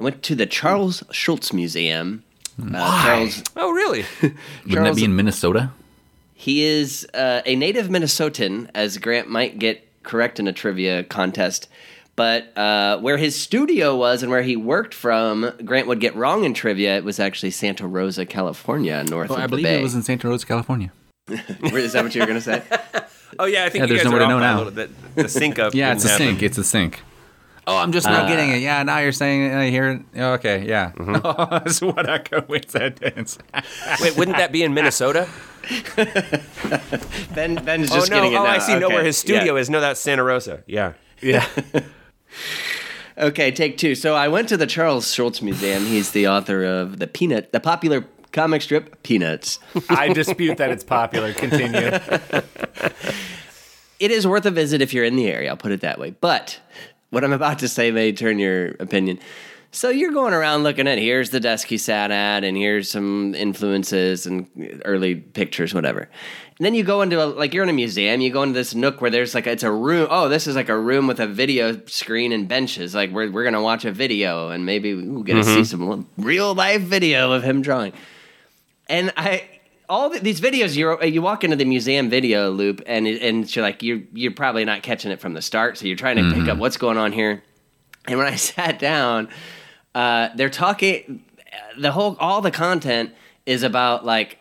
I went to the Charles Schulz Museum. Uh, Why? Charles, Oh, really? Wouldn't that be in Minnesota? he is uh, a native Minnesotan, as Grant might get correct in a trivia contest. But uh, where his studio was and where he worked from, Grant would get wrong in trivia. It was actually Santa Rosa, California, north Oh, of I the believe bay. it was in Santa Rosa, California. Is that what you were going to say? Oh, yeah. I think Yeah, you there's guys nowhere are to know a now. little. The sync up. Yeah, it's a happen. sink. It's a sink. Oh, I'm just not getting it. Yeah, now you're saying it. I hear it. Oh, Okay, yeah. Mm-hmm. Oh, what a coincidence. Wait, wouldn't that be in Minnesota? Ben, Ben's Oh just no! getting it Oh, now. I see. Know where his studio yeah. is. No, that's Santa Rosa. Yeah. Yeah. Okay, take two. So I went to the Charles Schulz Museum. He's the author of the Peanut, the popular comic strip Peanuts. I dispute that it's popular. Continue. it is worth a visit if you're in the area. I'll put it that way. But what I'm about to say may turn your opinion. So you're going around looking at here's the desk he sat at, and here's some influences and early pictures, whatever. And then you go into a, like you're in a museum. You go into this nook where there's like it's a room. Oh, this is like a room with a video screen and benches. Like we're we're gonna watch a video, and maybe we're gonna see mm-hmm. some real life video of him drawing. And I all the, these videos you you walk into the museum video loop and it- and you're like you're you're probably not catching it from the start, so you're trying to pick up what's going on here. And when I sat down, uh, they're talking. The whole all the content is about like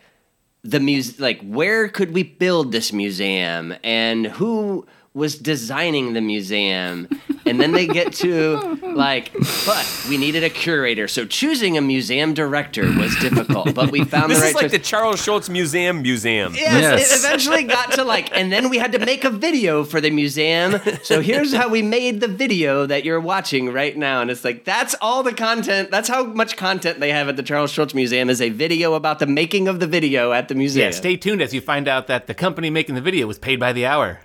the muse like where could we build this museum and who was designing the museum and then they get to like but we needed a curator so choosing a museum director was difficult but we found This the right is like choice. the Charles Schulz Museum Museum. Yes, Yes. it eventually got to like, and then we had to make a video for the museum. So here's how we made the video that you're watching right now. And it's like, that's all the content. That's how much content they have at the Charles Schulz Museum is a video about the making of the video at the museum. Yeah, stay tuned as you find out that the company making the video was paid by the hour.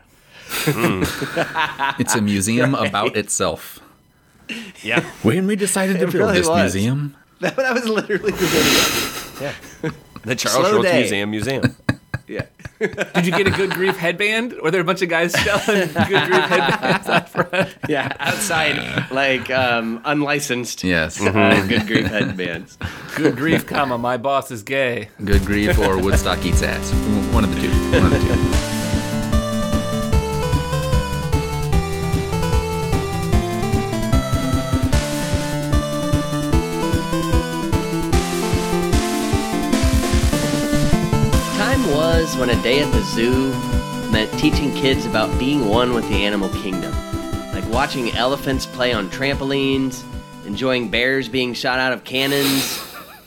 It's a museum about itself. Yeah. When we decided to It build really this was. museum, that, that was literally the video. The Charles Slow Schulz day. Museum Museum. Yeah. Did you get a good grief headband? Were there a bunch of guys selling good grief headbands out front? Yeah. Outside, like um, unlicensed yes, uh, good grief headbands. Good grief, comma, my boss is gay. good grief or Woodstock eats ass. One of the two. One of the two. when a day at the zoo meant teaching kids about being one with the animal kingdom. Like watching elephants play on trampolines, enjoying bears being shot out of cannons,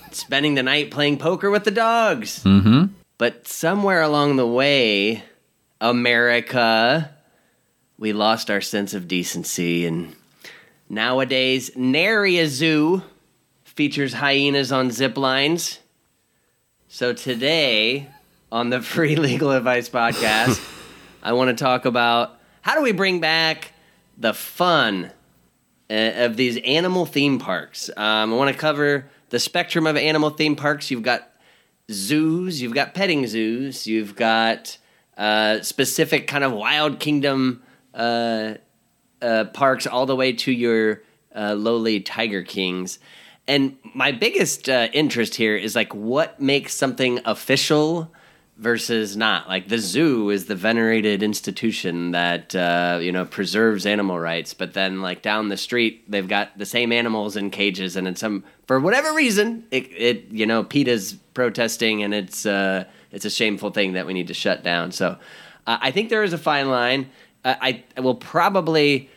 spending the night playing poker with the dogs. Mm-hmm. But somewhere along the way, America, we lost our sense of decency. And nowadays, nary a zoo features hyenas on zip lines. So today, on the Free Legal Advice podcast, I want to talk about how do we bring back the fun uh, of these animal theme parks. Um, I want to cover the spectrum of animal theme parks. You've got zoos, you've got petting zoos, you've got uh, specific kind of wild kingdom uh, uh, parks, all the way to your uh, lowly Tiger Kings. And my biggest uh, interest here is like what makes something official versus not. Like the zoo is the venerated institution that uh, you know preserves animal rights, but then like down the street they've got the same animals in cages, and in some for whatever reason it, it you know PETA's protesting, and it's uh, it's a shameful thing that we need to shut down. So uh, I think there is a fine line. I, I will probably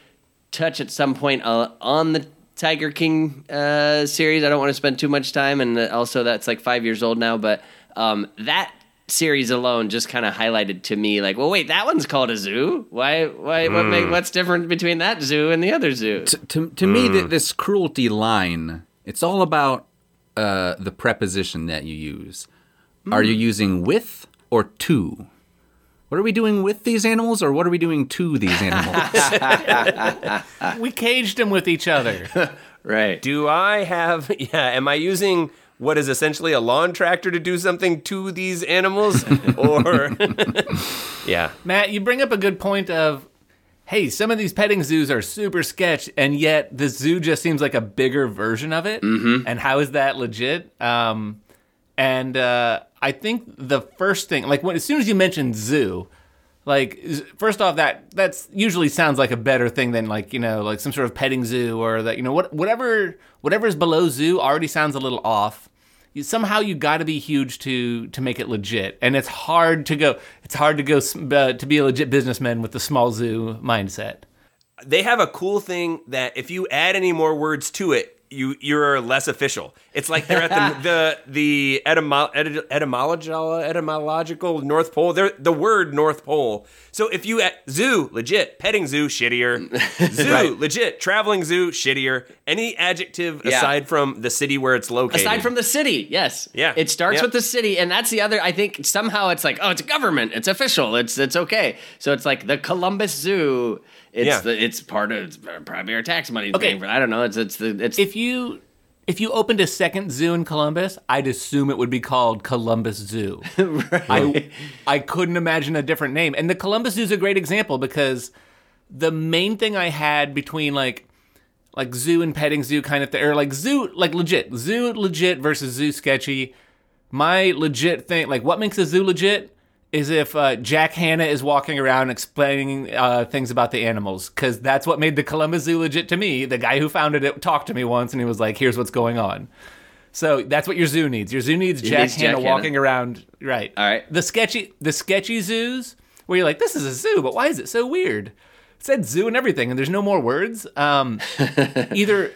touch at some point uh, on the Tiger King uh, series. I don't want to spend too much time, and also that's like five years old now. But um, that series alone just kind of highlighted to me, like, well, wait, that one's called a zoo. Why? Why? What hmm. make, What's different between that zoo and the other zoo? to, to, to me, th- hmm. this cruelty line, it's all about uh, the preposition that you use. Are you hmm. using with or to? What are we doing with these animals, or what are we doing to these animals? We caged them with each other. Right. Do I have? Yeah. Am I using what is essentially a lawn tractor to do something to these animals, or? yeah. Matt, you bring up a good point of hey, some of these petting zoos are super sketch, and yet the zoo just seems like a bigger version of it. Mm-hmm. And how is that legit? Um, and uh, I think the first thing, like when as soon as you mention zoo, like first off, that that's usually sounds like a better thing than like you know like some sort of petting zoo or that you know what whatever whatever is below zoo already sounds a little off. You, somehow you got to be huge to to make it legit, and it's hard to go. It's hard to go uh, to be a legit businessman with the small zoo mindset. They have a cool thing that if you add any more words to it, you you're less official. It's like they're at the the the etymo, ety, etymological etymological North Pole. They're the word North Pole. So if you at zoo legit petting zoo shittier, zoo legit traveling zoo shittier. Any adjective Yeah. aside from the city where it's located. Aside from the city, yes. Yeah. It starts Yeah. with the city, and that's the other. I think somehow it's like, oh, it's government, it's official, it's it's okay. So it's like the Columbus Zoo. It's Yeah. the it's part of it's probably our tax money. Okay. Paying for, I don't know. It's it's the it's If you if you opened a second zoo in Columbus, I'd assume it would be called Columbus Zoo. I I couldn't imagine a different name. And the Columbus Zoo is a great example because the main thing I had between like like zoo and petting zoo kind of thing, or like zoo like legit zoo legit versus zoo sketchy. My legit thing, like what makes a zoo legit, is if uh, Jack Hanna is walking around explaining uh, things about the animals, because that's what made the Columbus Zoo legit to me. The guy who founded it talked to me once, and he was like, "Here's what's going on." So that's what your zoo needs. Your zoo needs Jack needs Jack Hanna Hanna. walking around, right? All right. The sketchy, the sketchy zoos where you're like, "This is a zoo, but why is it so weird?" It said zoo and everything, and there's no more words. Um, either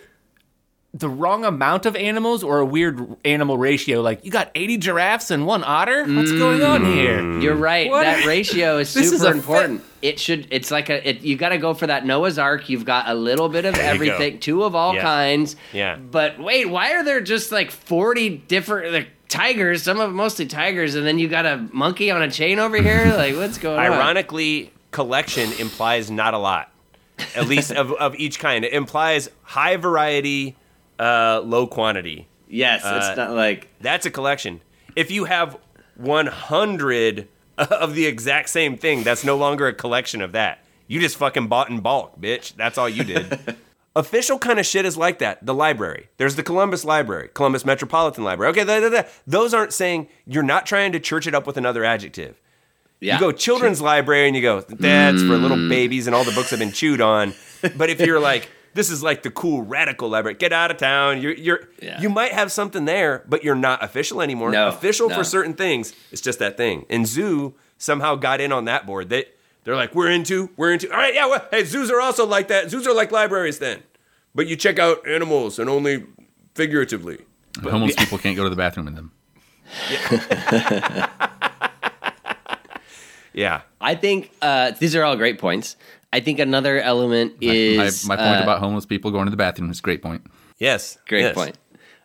the wrong amount of animals or a weird animal ratio. Like you got 80 giraffes and one otter. What's going on mm. here? You're right. What? That ratio is super is a important. It should. It's like a. It, you got to go for that Noah's Ark. You've got a little bit of you go. everything, two of all Yeah. kinds. Yeah. But wait, why are there just like 40 different like, tigers? Some of them mostly tigers, and then you got a monkey on a chain over here. Like, what's going on? Ironically, collection implies not a lot, at least of, of each kind. It implies high variety, uh, low quantity. Yes, Uh, it's not like. That's a collection. If you have 100 of the exact same thing, that's no longer a collection of that. You just fucking bought in bulk, bitch. That's all you did. Official kind of shit is like that. The library. There's the Columbus Library, Columbus Metropolitan Library. Okay, da, da, da. those aren't saying you're not trying to church it up with another adjective. Yeah. You go children's library and you go, that's for little babies and all the books have been chewed on. But if you're like, this is like the cool radical library, get out of town. You're, you're, Yeah. you might have something there, but you're not official anymore. No, official no. for certain things, it's just that thing. And Zoo somehow got in on that board. They, they're like, we're into, we're into. All right, yeah. Well, hey, zoos are also like that. Zoos are like libraries then, but you check out animals and only figuratively. But, homeless people can't go to the bathroom in them. Yeah. I think uh, these are all great points. I think another element My, is my point uh, about homeless people going to the bathroom is a great point. Yes. Great yes. point.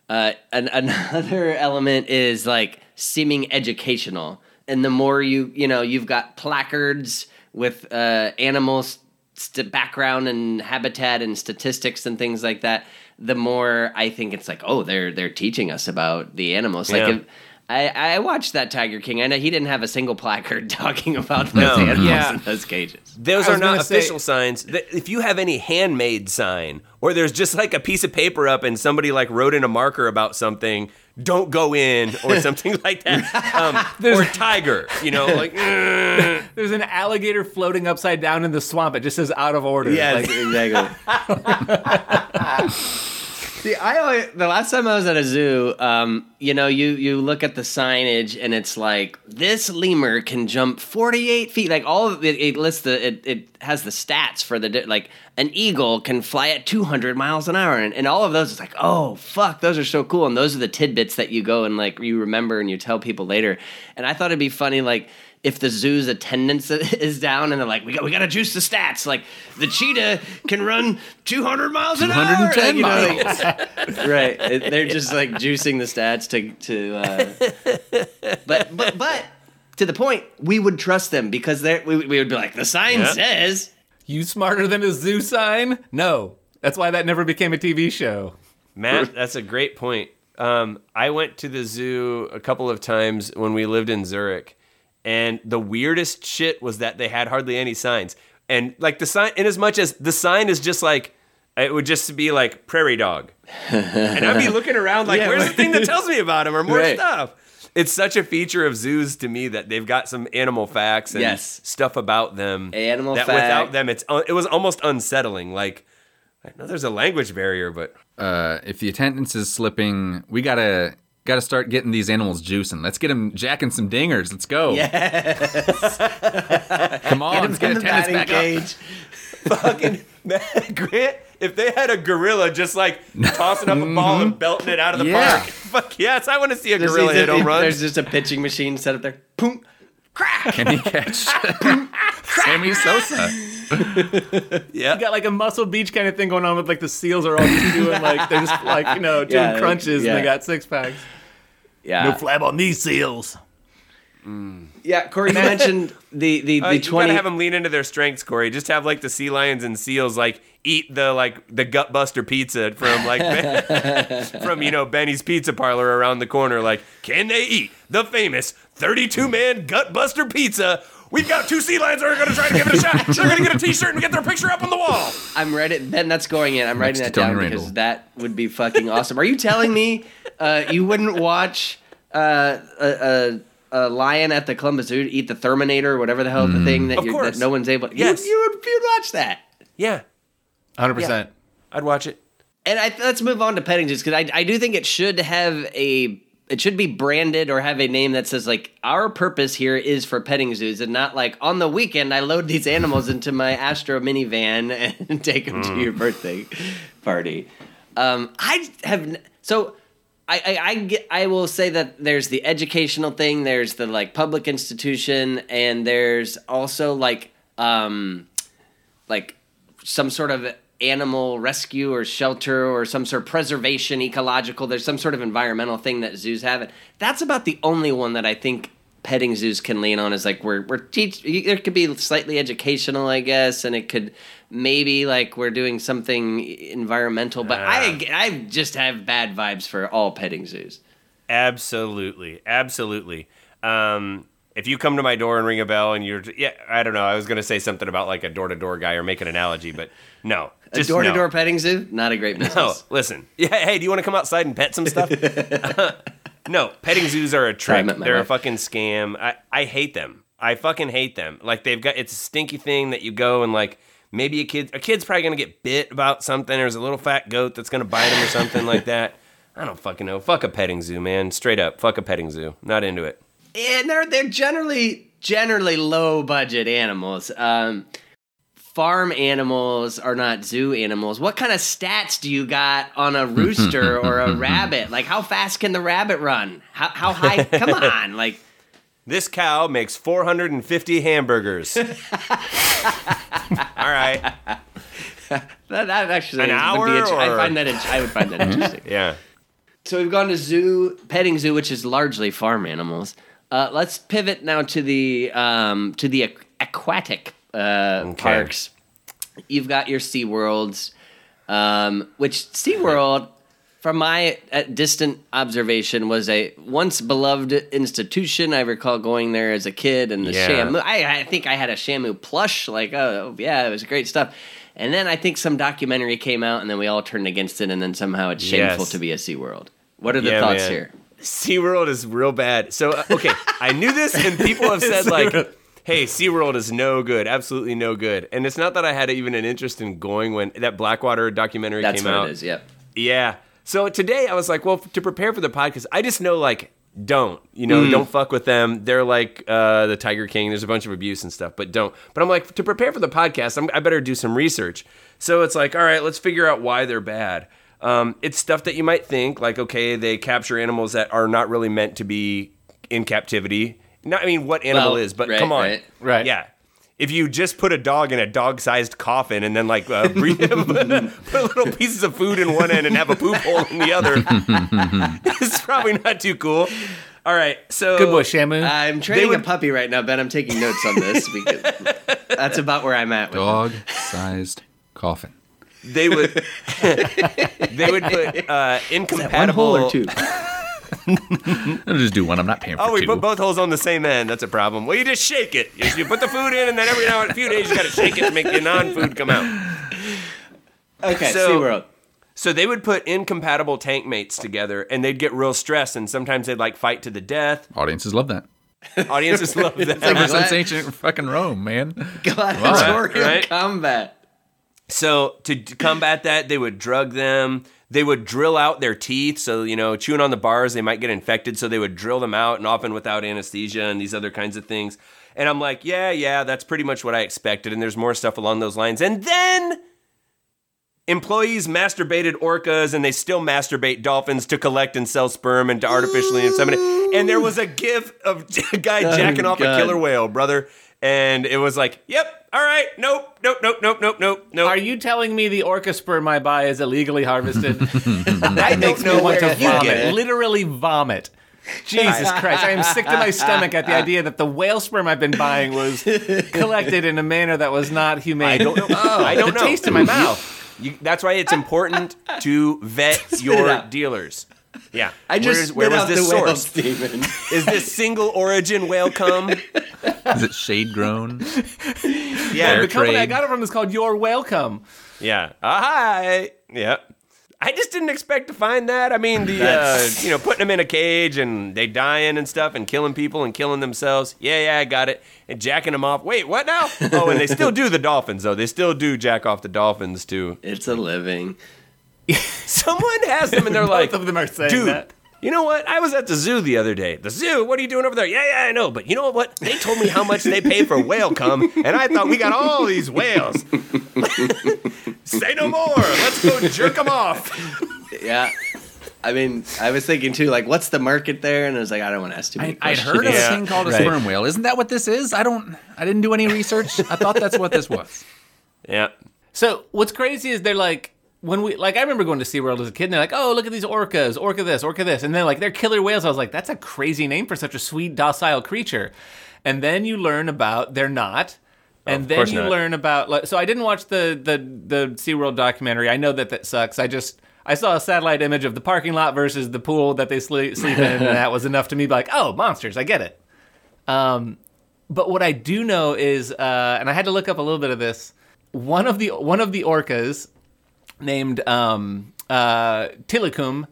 Uh, an, another element is like seeming educational, and the more you you know, you've got placards with uh, animals st- background and habitat and statistics and things like that. The more I think it's like, oh, they're they're teaching us about the animals. Like, Yeah. if, I I watched that Tiger King. I know he didn't have a single placard talking about those No. animals Yeah. in those cages. Those I are not gonna say- official signs. If you have any handmade sign, or there's just like a piece of paper up and somebody like wrote in a marker about something, don't go in, or something like that. Um, or tiger, you know, like There's an alligator floating upside down in the swamp. It just says out of order. Yes, Like, exactly. See, I always, the last time I was at a zoo, um, you know, you you look at the signage and it's like this lemur can jump 48 feet. Like all of it, it lists the it, it has the stats for the like an eagle can fly at 200 miles an hour, and, and all of those is like, oh fuck, those are so cool. And those are the tidbits that you go and like you remember and you tell people later. And I thought it'd be funny, like if the zoo's attendance is down and they're like, we got we got to juice the stats. Like the cheetah can run 200 miles an hour. 210 Like, you know, miles. right. They're just like juicing the stats to to. Uh, but but but to the point, we would trust them because they we, we would be like, the sign Yeah. says. you smarter than a zoo sign? No. That's why that never became a TV show. Matt, that's a great point. Um, I went to the zoo a couple of times when we lived in Zurich, and the weirdest shit was that they had hardly any signs. and like the sign, in as much as the sign is just like it would just be like prairie dog, and I'd be looking around like, Yeah, where's the thing that tells me about him or more Right. stuff? It's such a feature of zoos to me that they've got some animal facts and Yes. stuff about them. Animal that fact. without them, it's uh, it was almost unsettling. Like I know there's a language barrier, but Uh, if the attendance is slipping, we gotta gotta start getting these animals juicing. Let's get them jacking some dingers. Let's go. Come on, let's get In the attendance batting back up. cage. fucking Grant, if they had a gorilla just like tossing up a ball and mm-hmm. belting it out of the Yeah. park, fuck yes, I want to see a gorilla hit to- home runs. There's just a pitching machine set up there. Boom. Crack. Can he catch Sammy Sosa? yeah, You got like a Muscle Beach kind of thing going on with like the seals are all just doing like they're just like you know doing Yeah, like- crunches yeah. and they got six packs. Yeah. No flab on these seals. Yeah, Corey, you mentioned the the, Uh, the you gotta have them lean into their strengths, Corey. Just have like the sea lions and seals like eat the like the gutbuster pizza from like from you know Benny's Pizza Parlor around the corner. Like, can they eat the famous 32 man gutbuster pizza? We've got two sea lions that are gonna try to give it a shot. They're gonna get a T-shirt and get their picture up on the wall. I'm writing. Ben, that's going in. I'm writing to that Tony down Randall. because that would be fucking awesome. Are you telling me uh, you wouldn't watch uh, a, a, a lion at the Columbus Zoo eat the Terminator or whatever the hell the thing that, Of you that no one's able? Yes. you, you would you'd watch that. Yeah, Hundred percent. I'd watch it. And I, let's move on to petting zoos because I, I do think it should have a it should be branded or have a name that says like our purpose here is for petting zoos and not like on the weekend I load these animals into my Astro minivan and take them to your birthday party. Um, I have so. I, I, I, get, I will say that there's the educational thing, there's the like public institution, and there's also like um, like some sort of animal rescue or shelter or some sort of preservation, ecological. There's some sort of environmental thing that zoos have. It. That's about the only one that I think petting zoos can lean on. Is like we're we're teach. It could be slightly educational, I guess, and it could maybe like we're doing something environmental. But I I just have bad vibes for all petting zoos. Absolutely, absolutely. Um, if you come to my door and ring a bell and you're, yeah, I don't know. I was gonna say something about like a door to door guy or make an analogy, but no, just door to door petting zoo, not a great No, business. listen. Yeah, hey, do you want to come outside and pet some stuff? no, petting zoos are a trick. They're a fucking scam. I, I hate them. I fucking hate them. Like they've got it's a stinky thing that you go and like maybe a kid a kid's probably gonna get bit about something. There's a little fat goat that's gonna bite him or something like that. I don't fucking know. Fuck a petting zoo, man. Straight up, fuck a petting zoo. Not into it. and they're they're generally generally low budget animals. Um, farm animals are not zoo animals. What kind of stats do you got on a rooster or a rabbit? Like how fast can the rabbit run? How how high? Come on, like This cow makes 450 hamburgers. All right. that, that actually An would hour be. int- I or- find that int- I would find that interesting. Yeah. So we've gone to zoo, petting zoo, which is largely farm animals. Uh, let's pivot now to the um, to the aqu- aquatic uh, parks. You've got your Sea Worlds, um, which SeaWorld, from my uh, distant observation, was a once beloved institution. I recall going there as a kid, and the Yeah. Shamu. I, I think I had a Shamu plush. Like, oh yeah, it was great stuff. And then I think some documentary came out, and then we all turned against it, and then somehow it's shameful Yes. to be a SeaWorld. What are the Yeah, thoughts man. here? SeaWorld is real bad. So, uh, okay, I knew this, and people have said, like, hey, SeaWorld is no good, absolutely no good. And it's not that I had even an interest in going when that Blackwater documentary That's came what out. it is. Yep. Yeah. So today I was like, well, to prepare for the podcast, I just know, like, don't, you know, don't fuck with them. They're like uh, the Tiger King. There's a bunch of abuse and stuff, but don't. But I'm like, to prepare for the podcast, I'm, I better do some research. So it's like, all right, let's figure out why they're bad. Um, it's stuff that you might think, like, okay, they capture animals that are not really meant to be in captivity. Not, I mean, what animal Well, is, but right, come on. right. Right. Yeah. If you just put a dog in a dog-sized coffin and then like uh, breathe, put little pieces of food in one end and have a poop hole in the other, it's probably not too cool. All right, so Good boy, Shamu. I'm training would- a puppy right now, Ben. I'm taking notes on this because that's about where I'm at. With it. Dog-sized coffin. they would they would put uh, One hole or two. I'll just do one. I'm not paying for Oh, we two. put both holes on the same end. That's a problem. Well, you just shake it. You, you put the food in, and then every now and a few days you got to shake it to make the non-food come out. Okay, So- SeaWorld. So they would put incompatible tank mates together, and they'd get real stressed, and sometimes they'd like fight to the death. Audiences love that. Audiences love that. Ever Glad- since ancient fucking Rome, man. Gladiatorial Right. combat. So to combat that, they would drug them. They would drill out their teeth. So you know, chewing on the bars, they might get infected. So they would drill them out, and often without anesthesia and these other kinds of things. And I'm like, yeah, yeah, that's pretty much what I expected. And there's more stuff along those lines. And then employees masturbated orcas, and they still masturbate dolphins to collect and sell sperm and to artificially inseminate. And there was a gif of a guy oh jacking off God. a killer whale, brother. And it was like, yep, all right, nope, nope, nope, nope, nope, nope, nope. Are you telling me the orca sperm I buy is illegally harvested? that makes know me want where to you get vomit. Literally vomit. Jesus Christ. I am sick to my stomach at the idea that the whale sperm I've been buying was collected in a manner that was not humane. I don't know. I don't the know. taste in my mouth. You, that's why it's important to vet your dealers. Yeah. I just Where's- where was this the whale source? Steven. Is this single origin whale cum? Is it shade grown? Yeah. The company I got it from is called Your Welcome. Yeah. Uh, hi. Yeah. I just didn't expect to find that. I mean, the uh, you know putting them in a cage and they dying and stuff and killing people and killing themselves. Yeah, yeah, I got it. And jacking them off. Wait, what now? Oh, and they still do the dolphins though. They still do jack off the dolphins too. It's a living. Someone has them and they're like, Both of them are saying dude. that. You know what? I was at the zoo the other day. The zoo? What are you doing over there? Yeah, yeah, I know. But you know what? They told me how much they pay for whale cum, and I thought we got all these whales. Say no more. Let's go jerk them off. Yeah. I mean, I was thinking too, like, what's the market there? And I was like, I don't want to ask too many I, I'd questions. heard of Yeah, a thing called a right. sperm whale. Isn't that what this is? I don't. I didn't do any research. I thought that's what this was. Yeah. So what's crazy is they're like when we like I remember going to SeaWorld as a kid and they're like, oh look at these orcas, orca this, orca this, and then like they're killer whales. I was like, that's a crazy name for such a sweet, docile creature. And then you learn about they're not. And Of then you not. learn about like so I didn't watch the the the SeaWorld documentary. I know that that sucks. I just I saw a satellite image of the parking lot versus the pool that they sleep, sleep in, and that was enough to me. Like, oh, monsters, I get it. Um, but what I do know is, uh, and I had to look up a little bit of this. One of the one of the orcas, named um, uh, Tilikum,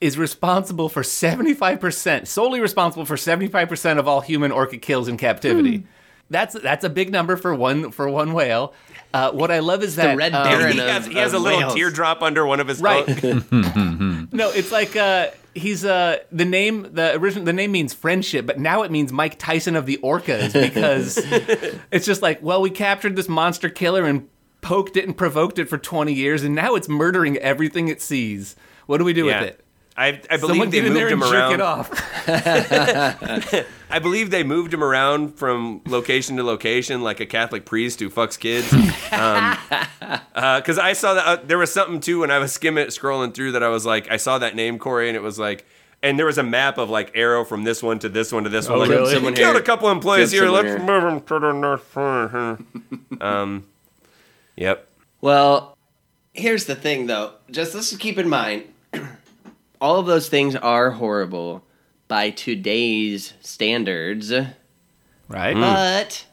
is responsible for seventy five percent, solely responsible for seventy five percent of all human orca kills in captivity. That's that's a big number for one for one whale. Uh, what I love is that Red um, Baron He of- has, he has a little whales. teardrop under one of his Right. No, it's like uh, he's uh, the name. The original the name means friendship, but now it means Mike Tyson of the Orcas because it's just like, well, we captured this monster killer and poked it and provoked it for twenty years, and now it's murdering everything it sees. What do we do Yeah. with it? I, I Someone believe they get in moved there and him jerk around. it off. I believe they moved him around from location to location like a Catholic priest who fucks kids. Because I saw that uh, there was something too when I was skimming, scrolling through that I was like, I saw that name Corey, and it was like, and there was a map of like arrow from this one to this one to this one. like, really? we Someone killed here. a couple employees Killed here. Let's here. move them to the north. front." um, yep. Well, here's the thing, though. Just let's keep in mind, all of those things are horrible by today's standards. Right. Hmm. But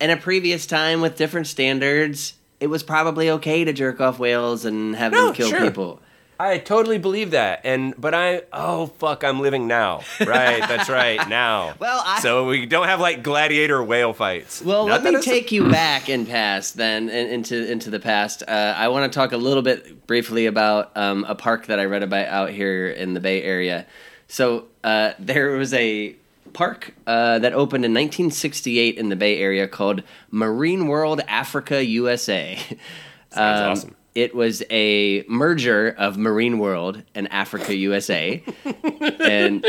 in a previous time with different standards, it was probably okay to jerk off whales and have No, them kill sure. people. I totally believe that, and but I oh fuck, I'm living now. Right, that's right now. Well, I- so we don't have like gladiator whale fights. Well, Not let me take you back in past then in- into into the past. Uh, I want to talk a little bit briefly about um, a park that I read about out here in the Bay Area. So uh, there was a park uh, that opened in 1968 in the Bay Area called Marine World Africa USA. Sounds Um, awesome. It was a merger of Marine World and Africa USA, and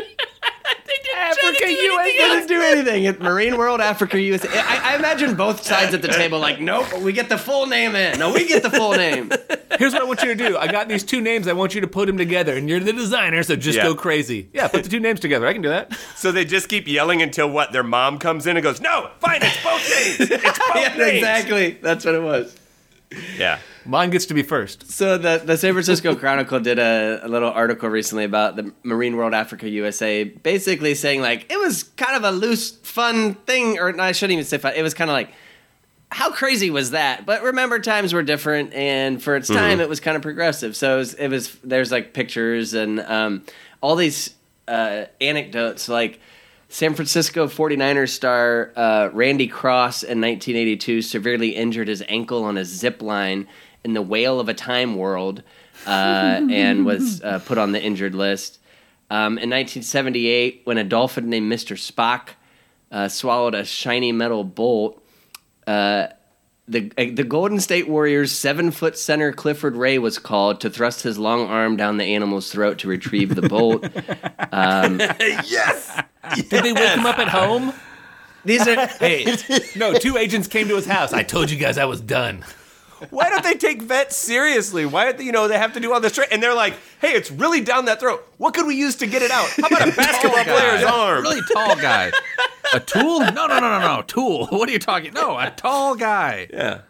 Africa, USA didn't do anything. It, Marine World, Africa, USA. I, I imagine both sides at the table like, nope, we get the full name in. No, we get the full name. Here's what I want you to do. I got these two names. I want you to put them together, and you're the designer, so just Yeah. go crazy. Yeah, put the two names together. I can do that. So they just keep yelling until what? Their mom comes in and goes, "No, fine, it's both names. It's both yeah, names." exactly. That's what it was. Yeah. Mine gets to be first. So the the San Francisco Chronicle did a, a little article recently about the Marine World Africa USA, basically saying like it was kind of a loose, fun thing, or no, I shouldn't even say fun. It was kind of like how crazy was that? But remember, times were different, and for its time, it was kind of progressive. So it was, it was there's like pictures and um, all these uh, anecdotes, like San Francisco 49ers star uh, Randy Cross in 1982 severely injured his ankle on a zip line in the Whale of a Time world uh, and was uh, put on the injured list. Um, in 1978, when a dolphin named Mr. Spock uh, swallowed a shiny metal bolt, uh, the uh, the Golden State Warriors seven foot center Clifford Ray was called to thrust his long arm down the animal's throat to retrieve the bolt. yes. Did they wake him up at home? These are Hey, no, two agents came to his house. I told you guys I was done. Why don't they take vets seriously? Why do you know they have to do all this? Tra- and they're like, "Hey, it's really down that throat. What could we use to get it out? How about a basketball player's arm?" Really tall guy. A tool? No, no, no, no, no. Tool. What are you talking? No, a tall guy. Yeah.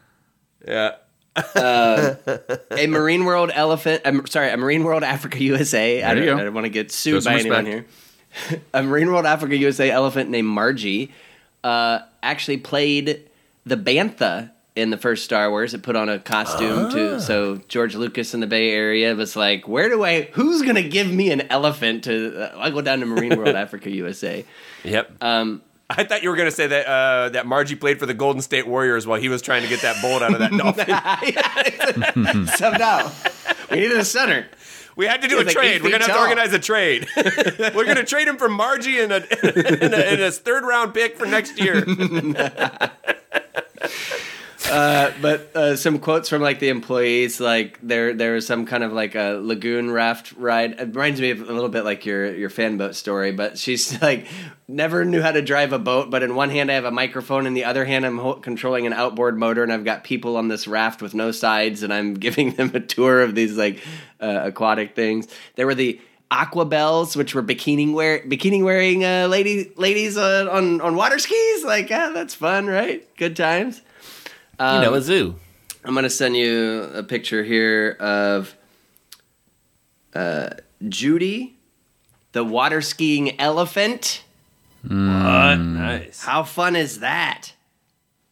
Yeah. a Marine World elephant. I'm sorry, a Marine World Africa USA. I don't. I don't want to get sued Show some by anyone respect. here. a Marine World Africa USA elephant named Margie uh, actually played the bantha in the first Star Wars. It put on a costume Ah. to so George Lucas in the Bay Area was like, "Where do I? Who's gonna give me an elephant to? Uh, I'll go down to Marine World Africa USA." Yep. Um, I thought you were going to say that uh, that Margie played for the Golden State Warriors while he was trying to get that bolt out of that dolphin. somehow we needed a center. We had to do a like trade. We're going to have to organize a trade. we're going to trade him for Margie and a, and a, and a third round pick for next year. But uh, some quotes from like the employees, like there there was some kind of like a lagoon raft ride. It reminds me of a little bit like your your fan boat story. But she's like never knew how to drive a boat. But in one hand I have a microphone, in the other hand I'm ho- controlling an outboard motor, and I've got people on this raft with no sides, and I'm giving them a tour of these like uh, aquatic things. There were the aqua bells which were bikini wear bikini wearing uh, lady ladies uh, on on water skis like ah, that's fun right good times you Um, know, a zoo. I'm gonna send you a picture here of uh, Judy, the water skiing elephant. What? Nice. How fun is that?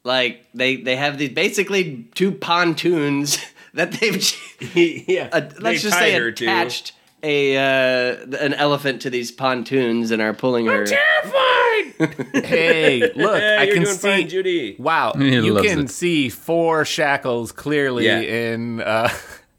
Like they they have these basically two pontoons that they've yeah. uh, let's just say attached a uh, an elephant to these pontoons and are pulling her. Terrified. Hey, look, Yeah, I can see. fine, Judy. Wow, He you can it. see four shackles clearly Yeah. in. Uh,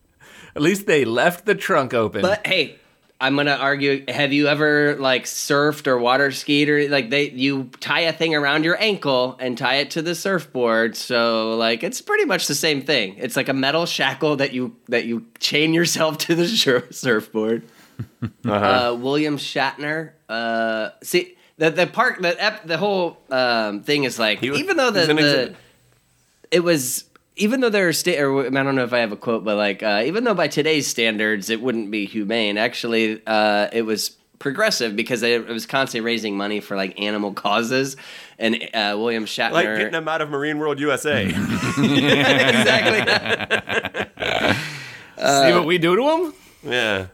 at least they left the trunk open. But hey, I'm gonna argue. Have you ever like surfed or water skied or like they you tie a thing around your ankle and tie it to the surfboard? So like it's pretty much the same thing. It's like a metal shackle that you that you chain yourself to the sur- surfboard. uh William Shatner. Uh, see the the park the ep, the whole um, thing is like was- even though the, the it was even though there are sta- or I don't know if I have a quote, but like uh, even though by today's standards it wouldn't be humane, actually uh, it was progressive because it, it was constantly raising money for like animal causes, and uh, William Shatner Like getting them out of Marine World USA. exactly see what we do to them? yeah.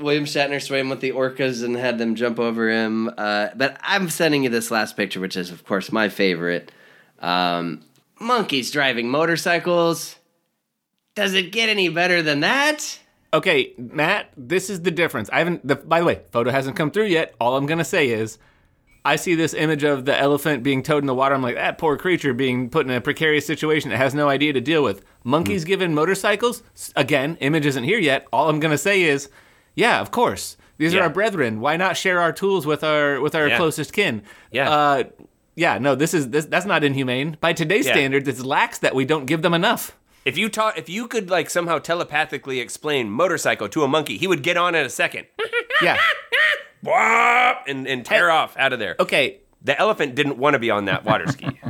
William Shatner swam with the orcas and had them jump over him. Uh, but I'm sending you this last picture, which is of course my favorite. Um, monkeys driving motorcycles. Does it get any better than that? Okay, Matt, this is the difference. I haven't. The, by the way, photo hasn't come through yet. All I'm gonna say is, I see this image of the elephant being towed in the water. I'm like, that poor creature being put in a precarious situation it has no idea to deal with. Monkeys given motorcycles. Again, image isn't here yet. All I'm gonna say is, yeah, of course. These are our brethren. Why not share our tools with our with our Yeah. closest kin? Yeah. Uh, yeah. No, this is this. That's not inhumane. By today's Yeah. standards, it's lax that we don't give them enough. If you taught, if you could like somehow telepathically explain motorcycle to a monkey, he would get on in a second, Yeah. Whop! and and tear off out of there. Okay. The elephant didn't want to be on that water ski.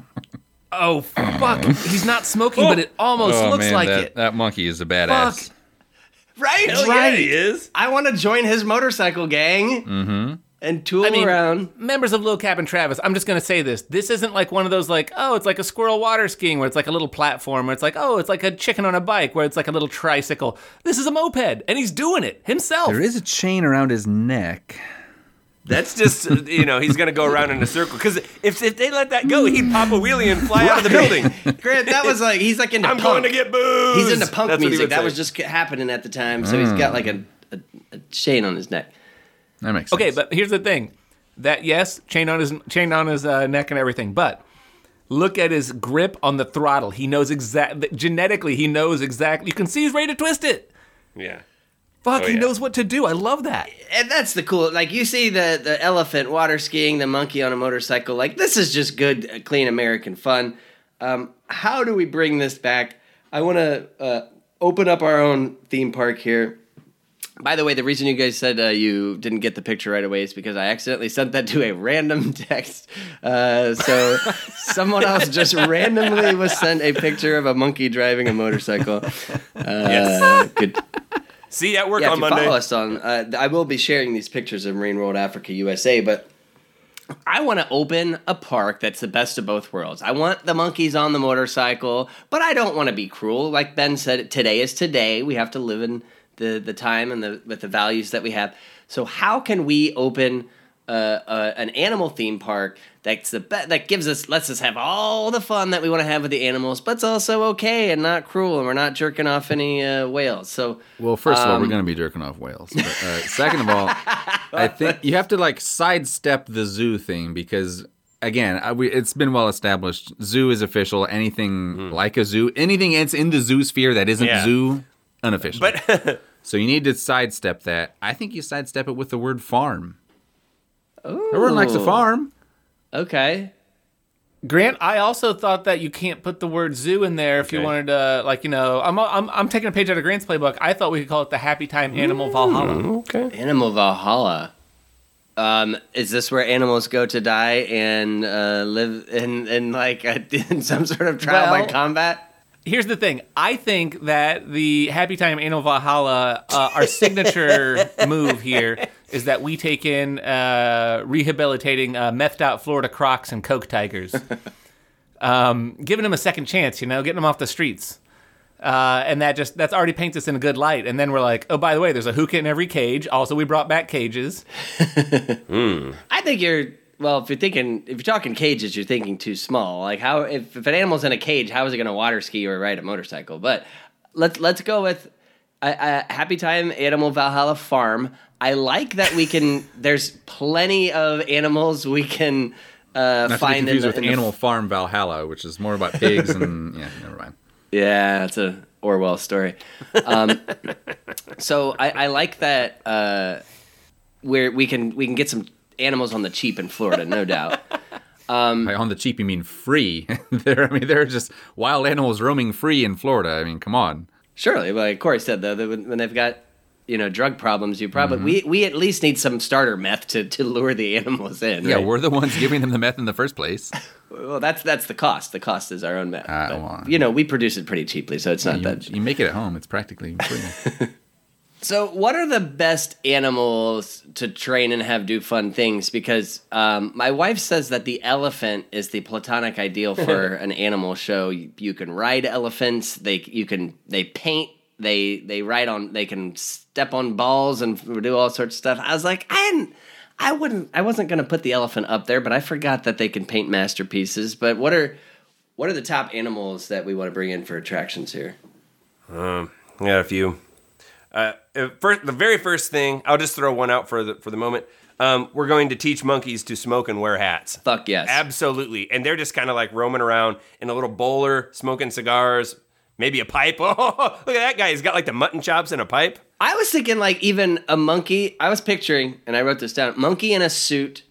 Oh fuck! He's not smoking, but it almost Oh looks man, like that, it. that monkey is a badass. Right? Hell yeah, he is. I want to join his motorcycle gang. Mm-hmm. And tool I mean, around. members of Lil Cap and Travis, I'm just going to say this. This isn't like one of those, like, oh, it's like a squirrel water skiing where it's like a little platform, where it's like, oh, it's like a chicken on a bike where it's like a little tricycle. This is a moped, and he's doing it himself. There is a chain around his neck. That's just you know he's gonna go around in a circle because if, if they let that go, he'd pop a wheelie and fly out of the building. Grant, that was like he's like into I'm punk. going to get booze. He's into punk That's what he music. would That say. was just happening at the time, so he's got like a, a, a chain on his neck. That makes sense. Okay, but here's the thing: that yes, chain on his chain on his uh, neck and everything, but look at his grip on the throttle. He knows exact genetically. He knows exactly. You can see he's ready to twist it. yeah. Fuck, Oh, he yeah. knows what to do. I love that. And that's the cool. Like you see the the elephant water skiing, the monkey on a motorcycle. Like this is just good, uh, clean American fun. Um, how do we bring this back? I want to uh, open up our own theme park here. By the way, the reason you guys said uh, you didn't get the picture right away is because I accidentally sent that to a random text. Uh, so someone else just randomly was sent a picture of a monkey driving a motorcycle. Uh, Yes. Good, See you at work yeah, on if you Monday. follow us on, uh, I will be sharing these pictures of Marine World Africa USA, but I want to open a park that's the best of both worlds. I want the monkeys on the motorcycle, but I don't want to be cruel. Like Ben said, today is today. We have to live in the the time and the with the values that we have. So how can we open uh, uh, an animal theme park that's the be- that gives us lets us have all the fun that we want to have with the animals, but it's also okay and not cruel, and we're not jerking off any uh, whales. So Well, first of all, we're Um, going to be jerking off whales. But, uh, second of all, I think you have to like sidestep the zoo thing because again, I, we, it's been well established. Zoo is official. Anything like a zoo, anything that's in the zoo sphere that isn't Yeah. zoo, unofficial. But so you need to sidestep that. I think you sidestep it with the word farm. Everyone likes a farm. Okay. Grant, I also thought that you can't put the word zoo in there if you wanted to, like, you know, I'm, I'm, I'm taking a page out of Grant's playbook. I thought we could call it the Happy Time Animal Valhalla. okay. Animal Valhalla. Um, is this where animals go to die and uh, live in, in like a, in some sort of trial by combat? Here's the thing. I think that the Happy Time Animal Valhalla, uh, our signature move here is that we take in uh, rehabilitating uh, methed out Florida crocs and coke tigers, um, giving them a second chance. You know, getting them off the streets. Uh, and that just that's already paints us in a good light. And then we're like, oh, by the way, there's a hookah in every cage. Also, we brought back cages. I think you're well. If you're thinking, if you're talking cages, you're thinking too small. Like how if, if an animal's in a cage, how is it going to water ski or ride a motorcycle? But let's let's go with a, Happy Time Animal Valhalla Farm. I like that we can. there's plenty of animals we can uh, Not to be find in confused the, with in Animal Farm Valhalla, which is more about pigs and yeah, never mind. Yeah, that's a Orwell story. Um, so I, I like that uh, where we can we can get some animals on the cheap in Florida, no doubt. Um, By on the cheap, you mean free. there, I mean, there are just wild animals roaming free in Florida. I mean, come on. Surely, like Corey said though, when they've got you know drug problems, you probably we, we at least need some starter meth to, to lure the animals in. Yeah, right? we're the ones giving them the meth in the first place. well, that's that's the cost. The cost is our own meth. Ah, But, well, you know, we produce it pretty cheaply, so it's not You, that. you make it at home; it's practically free. So, what are the best animals to train and have do fun things? Because um, my wife says that the elephant is the platonic ideal for an animal show. You, you can ride elephants. They you can they paint. They they ride on. They can step on balls and do all sorts of stuff. I was like, I hadn't. I wouldn't. I wasn't going to put the elephant up there, but I forgot that they can paint masterpieces. But what are what are the top animals that we want to bring in for attractions here? I got a few. Uh, uh, first, the very first thing, I'll just throw one out for the for the moment. Um, we're going to teach monkeys to smoke and wear hats. Fuck yes. Absolutely, and they're just kind of like roaming around in a little bowler, smoking cigars, maybe a pipe. Oh, look at that guy! He's got like the mutton chops and a pipe. I was thinking like even a monkey. I was picturing, and I wrote this down: monkey in a suit,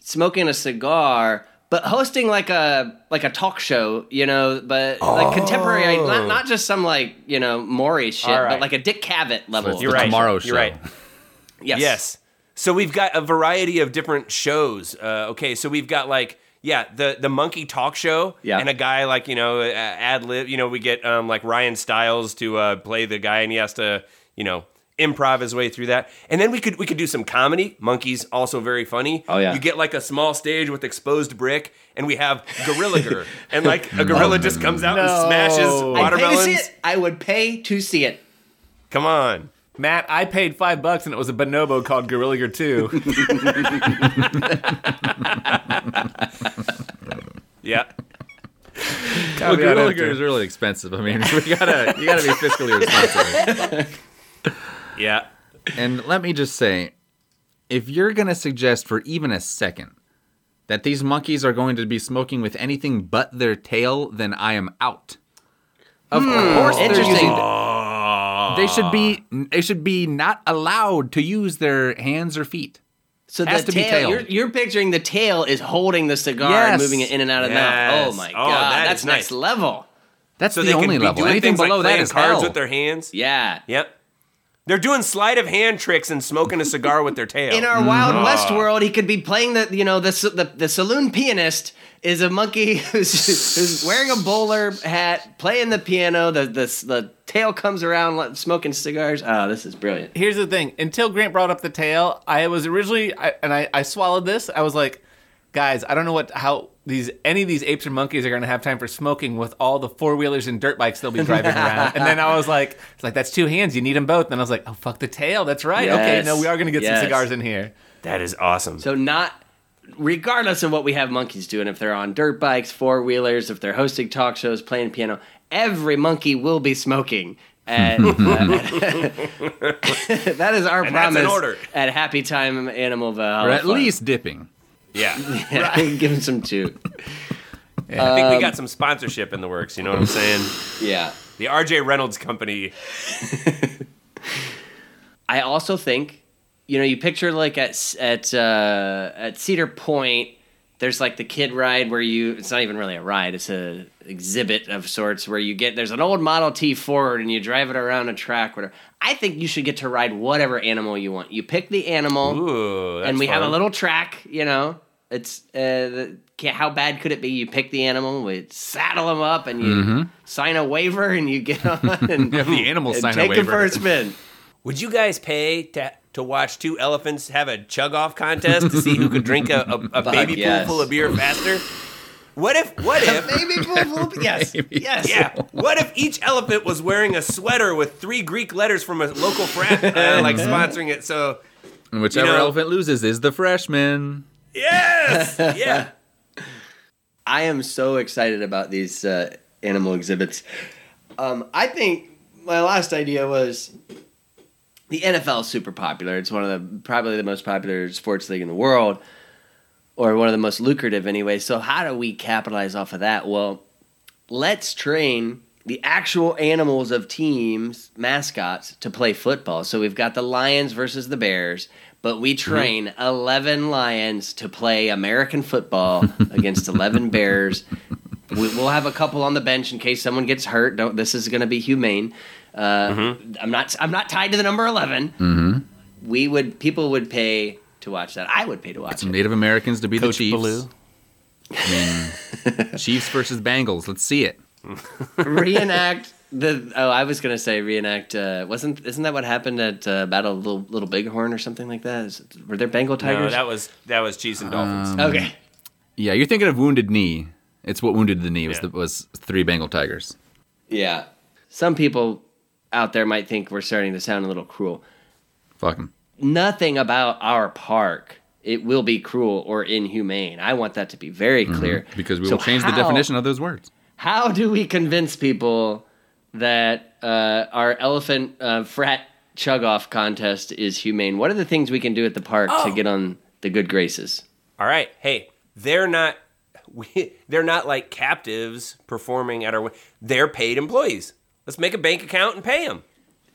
smoking a cigar, but hosting like a like a talk show. You know, but like contemporary, not not just some like you know Maury shit, All but like a Dick Cavett level. it's You're right. Tomorrow You're Show. right. yes, Yes. So we've got a variety of different shows. Uh, okay, so we've got like yeah, the the monkey talk show, Yeah. and a guy like you know uh, ad lib. You know, we get um, like Ryan Stiles to uh, play the guy, and he has to you know improv his way through that. And then we could we could do some comedy. Monkeys also very funny. Oh, yeah. You get like a small stage with exposed brick, and we have Gorilla and like a gorilla just comes out and smashes I'd I'd pay to see watermelons. it. I would pay to see it. Come on. Matt, I paid five bucks and it was a bonobo called Gorilla 2. Yeah. Well, Gorilla emptor. is really expensive. I mean, we gotta you gotta be fiscally responsible. Yeah. And let me just say, if you're gonna suggest for even a second that these monkeys are going to be smoking with anything but their tail, then I am out. Of hmm. course, they're Interesting. using. They should be. They should be not allowed to use their hands or feet. So Has the to be tail, tailed. you're, you're picturing the tail is holding the cigar and moving it in and out of the Yes. mouth. Oh my Oh, god, that that's is next nice. level. That's So the they only can be level. doing Anything things like below that playing cards hell. with their hands. Yeah. Yep. They're doing sleight of hand tricks and smoking a cigar with their tail. In our Wild mm-hmm. West ah. world, he could be playing the you know the the, the saloon pianist is a monkey who's, who's wearing a bowler hat, playing the piano. The the the tail comes around smoking cigars. Oh, this is brilliant. Here's the thing. Until Grant brought up the tail, I was originally, I, and I, I swallowed this. I was like, guys, I don't know what how these any of these apes or monkeys are going to have time for smoking with all the four wheelers and dirt bikes they'll be driving around. And then I was like, it's like that's two hands. You need them both. And I was like, oh fuck the tail. That's right. Okay, no, we are going to get Yes. some cigars in here. that is awesome. So not regardless of what we have monkeys doing, if they're on dirt bikes, four wheelers, if they're hosting talk shows, playing piano, every monkey will be smoking. And uh, that is our And that's an promise order. at Happy Time Animal Valhalla. or at least dipping. Yeah. Yeah, give him some toot. I think we got some sponsorship in the works. You know what I'm saying? Yeah. The RJ Reynolds Company. I also think, you know, you picture like at at uh, at Cedar Point, there's like the kid ride where you. It's not even really a ride; it's a exhibit of sorts where you get. There's an old Model T Ford and you drive it around a track. Whatever. I think you should get to ride whatever animal you want. You pick the animal, Ooh, that's and we have a little track. You know, it's uh, the, how bad could it be? You pick the animal, we saddle them up, and you sign a waiver, and you get on and Have the animal and sign a take it waiver. for a spin. Would you guys pay to to watch two elephants have a chug off contest to see who could drink a, a, a baby yes. pool full of beer faster? What if? What if? Baby pool, pool. Yes, yes. Yeah. What if each elephant was wearing a sweater with three Greek letters from a local frat, uh, like sponsoring it? So And whichever You know- elephant loses is the freshman. yes, yeah. I am so excited about these uh, animal exhibits. Um, I think my last idea was the NFL is super popular. It's one of the probably the most popular sports league in the world, or one of the most lucrative anyway. So how do we capitalize off of that? Well, let's train the actual animals of teams mascots to play football. So we've got the Lions versus the Bears, but we mm-hmm. train 11 Lions to play American football against 11 Bears. We, we'll have a couple on the bench in case someone gets hurt. Don't this is going to be humane. Uh, mm-hmm. I'm not I'm not tied to the number 11. Mm-hmm. We would people would pay to watch that. I would pay to watch Some it. Native Americans to be Coach the Chiefs. Baloo. Chiefs versus Bengals. Let's see it. reenact the oh I was gonna say reenact uh, wasn't isn't that what happened at uh, Battle of Little, Little Bighorn or something like that? Is, were there Bengal tigers? No, tigers? that was that was Chiefs and Dolphins. okay. Yeah, you're thinking of Wounded Knee. It's what Wounded the Knee was. Yeah. The, was three Bengal tigers. Yeah. Some people out there might think we're starting to sound a little cruel. Fuck 'em. Nothing about our park it will be cruel or inhumane. I want that to be very clear Because we So will change the definition of those words. How do we convince people that uh, our elephant uh, frat chug off contest is humane? What are the things we can do at the park to get on the good graces? All right, hey, they're not. We, they're not like captives performing at our. They're paid employees. Let's make a bank account and pay them.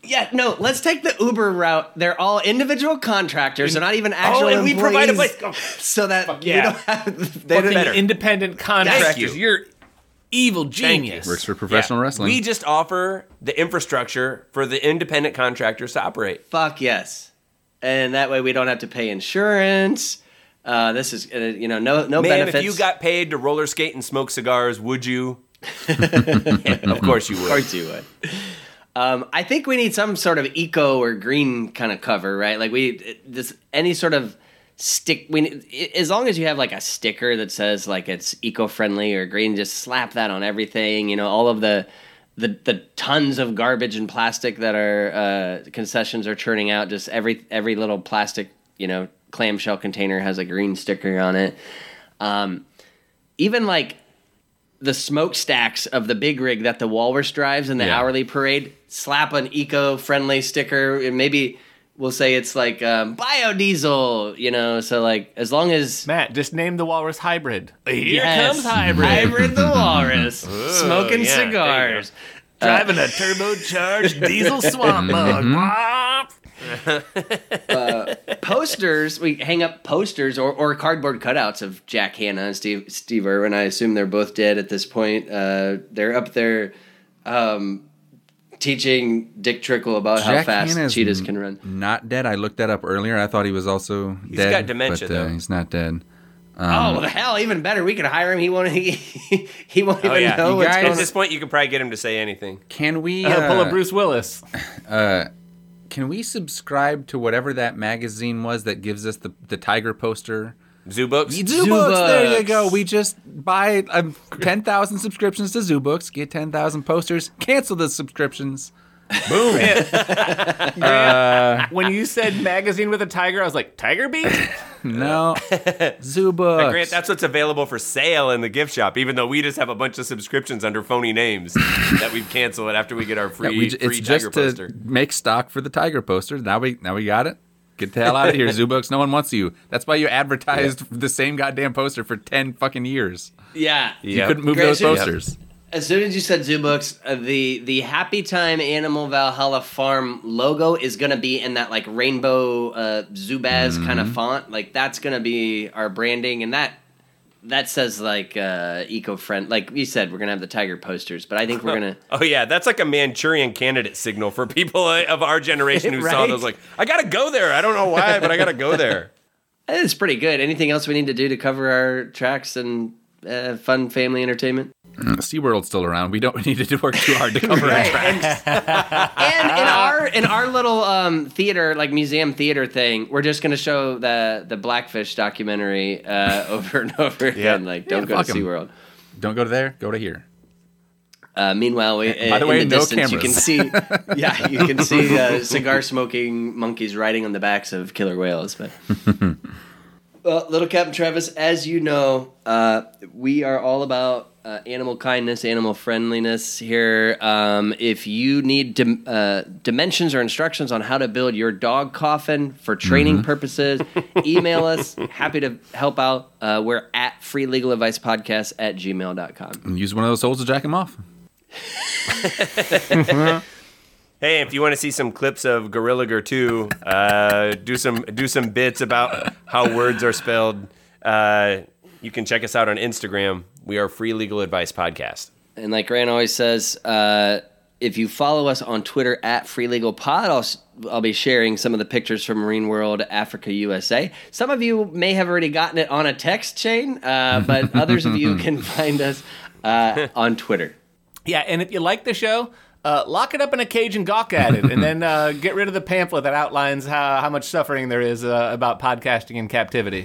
Yeah, no, let's take the Uber route. They're all individual contractors. They're not even actual Oh, and we provide a employees, place- So that yeah. we don't have. They Fuck don't, better. Independent contractors. you. You're evil you. genius. Works for professional Yeah. wrestling. We just offer the infrastructure for the independent contractors to operate. Fuck yes, and that way we don't have to pay insurance. Uh, this is uh, you know no no Man, benefits. if you got paid to roller skate and smoke cigars, would you? Of course you would. Of course you would. Um, I think we need some sort of eco or green kind of cover, right? Like we this any sort of stick. We need- as long as you have like a sticker that says like it's eco friendly or green, just slap that on everything. You know, all of the the the tons of garbage and plastic that our uh, concessions are churning out. Just every every little plastic you know clamshell container has a green sticker on it. Um, even like the smokestacks of the big rig that the Walrus drives in the Yeah. hourly parade, slap an eco-friendly sticker, and maybe we'll say it's like um, biodiesel, you know. So like, as long as Matt, just name the walrus hybrid. Here Yes, comes hybrid. hybrid the Walrus, smoking yeah, cigars. Driving a turbocharged diesel swamp mug. posters. We hang up posters or, or cardboard cutouts of Jack Hanna and Steve Steve Irwin. I assume they're both dead at this point. Uh, they're up there um, teaching Dick Trickle about how fast Hanna's cheetahs can run. Not dead. I looked that up earlier. I thought he was also dead. He's got dementia, but, uh, though. He's not dead. oh the hell, even better. We could hire him. He won't. He, he won't even Oh yeah, know You what's guys- At going on. this point, you could probably get him to say anything. Can we Uh, pull a uh, Bruce Willis. Can we subscribe to whatever that magazine was that gives us the the tiger poster? Zoo books. Zoo Books. There you go. We just buy um, ten thousand subscriptions to Zoo Books, get ten thousand posters, cancel the subscriptions. Boom. When you said magazine with a tiger, I was like, Tiger Beat? no, Zoo Books. Grant, that's what's available for sale in the gift shop. Even though we just have a bunch of subscriptions under phony names that we've canceled after we get our Yeah, free, we j- free it's tiger just to poster. make stock for the tiger posters. Now we now we got it. Get the hell out of here, Zoo No one wants you. That's why you advertised the same goddamn poster for ten fucking years. Yeah. You Yep. couldn't move Grant, those so- posters. As soon as you said Zoo Books, uh, the the Happy Time Animal Valhalla Farm logo is gonna be in that like rainbow uh, Zubaz kind of font. Like that's gonna be our branding, and that that says like uh, eco friend. Like you said, we're gonna have the tiger posters, but I think we're gonna. Oh yeah, that's like a Manchurian candidate signal for people uh, of our generation who saw Right? those. Like, I gotta go there. I don't know why, but I gotta go there. It's pretty good. Anything else we need to do to cover our tracks and uh, fun family entertainment? SeaWorld's still around. We don't need to work too hard to cover our tracks. and in our in our little um, theater, like museum theater thing, we're just gonna show the the Blackfish documentary uh, over and over again. Like, don't go to to 'em. SeaWorld. Don't go to there. Go to here. Uh, meanwhile, we, By the in way, the no distance, you can see, yeah, you can see uh, cigar smoking monkeys riding on the backs of killer whales. But well, little Captain Travis, as you know, uh, we are all about uh, animal kindness, animal friendliness here. Um, if you need dim- uh, dimensions or instructions on how to build your dog coffin for training Mm-hmm. purposes, email us. Happy to help out. Uh, we're at free legal advice podcast at gmail.com. And use one of those holes to jack him off. Hey, if you want to see some clips of Gorilla Gur 2, uh, do some do some bits about how words are spelled, uh, you can check us out on Instagram. We are Free Legal Advice Podcast. And like Grant always says, uh, if you follow us on Twitter at Free Legal Pod, I'll, s- I'll be sharing some of the pictures from Marine World Africa USA. Some of you may have already gotten it on a text chain, uh, but others of you can find us uh, on Twitter. Yeah, and if you like the show, uh, lock it up in a cage and gawk at it, and then uh, get rid of the pamphlet that outlines how, how much suffering there is uh, about podcasting in captivity.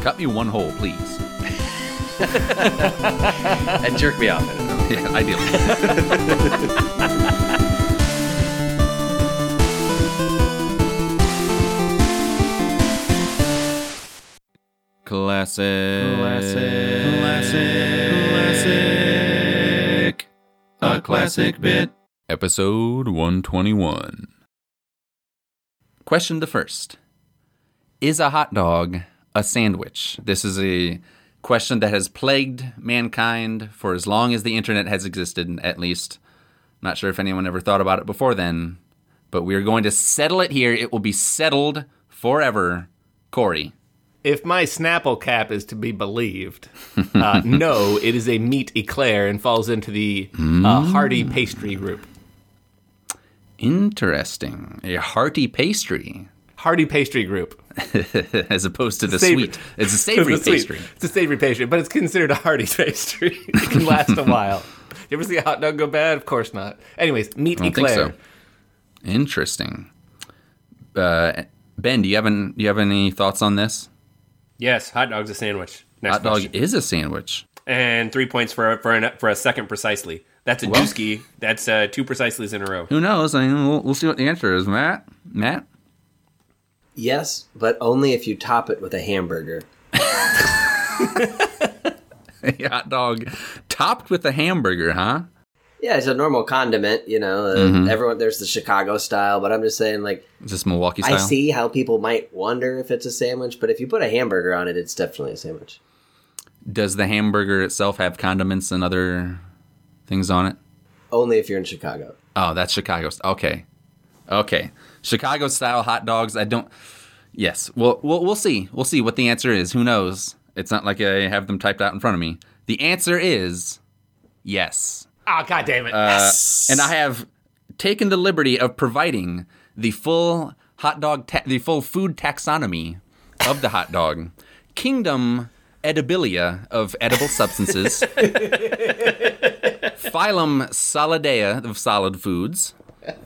Cut me one hole, please. And jerk me off in it. Yeah, ideally. Classic. Classic. Classic. A classic bit. Episode 121. Question the first Is a hot dog a sandwich? This is a question that has plagued mankind for as long as the internet has existed, at least. Not sure if anyone ever thought about it before then, but we are going to settle it here. It will be settled forever. Corey. If my Snapple cap is to be believed, uh, no, it is a meat eclair and falls into the uh, hearty pastry group. Interesting. A hearty pastry Hearty pastry group. as opposed to the Savory. sweet. It's a savory It's a sweet- pastry. It's a savory pastry, but it's considered a hearty pastry. it can last a while. You ever see a hot dog go bad? Of course not. Anyways, meat I eclair. so. Interesting. Uh, ben, do you have an, do you have any thoughts on this? Yes, hot dog's a sandwich. Next Hot dog is a sandwich. and three points for for, an, for a second precisely. That's a dooski. That's uh, two precisely's in a row. Who knows? I mean, we'll, we'll see what the answer is. Matt, Matt. Yes, but only if you top it with a hamburger. A hot dog topped with a hamburger, huh? Yeah, it's a normal condiment, you know. Uh, Mm-hmm. Everyone, there's the Chicago style, but I'm just saying, like, Is this Milwaukee style? I see how people might wonder if it's a sandwich, but if you put a hamburger on it, it's definitely a sandwich. Does the hamburger itself have condiments and other things on it? Only if you're in Chicago. Oh, that's Chicago. Okay, okay. Chicago style hot dogs. I don't. Yes. Well, we'll we'll see. We'll see what the answer is. Who knows? It's not like I have them typed out in front of me. The answer is yes. Oh, god damn it. Uh, and I have taken the liberty of providing the full hot dog, ta- the full food taxonomy of the hot dog, kingdom edibilia of edible substances, phylum solidea of solid foods,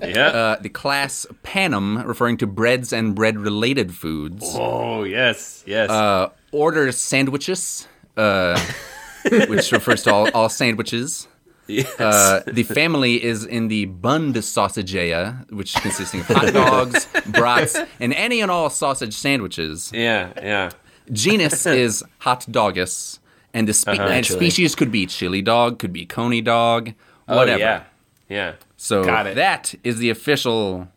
Yeah. uh, the class panem referring to breads and bread-related foods, oh yes, yes. uh, order sandwiches, uh, which refers to all, all sandwiches. Yes. Uh, the family is in the Bund sausagea, which is consisting of hot dogs, brats, and any and all sausage sandwiches. yeah, yeah. Genus is Hot Doggus, and the spe- and species could be chili dog, could be coney dog, Oh whatever. yeah, yeah. So Got it. that is the official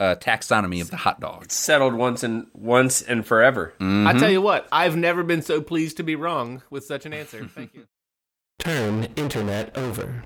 uh, taxonomy of the hot dog. Settled once and once and forever. I tell you what, I've never been so pleased to be wrong with such an answer. Thank you. Turn internet over.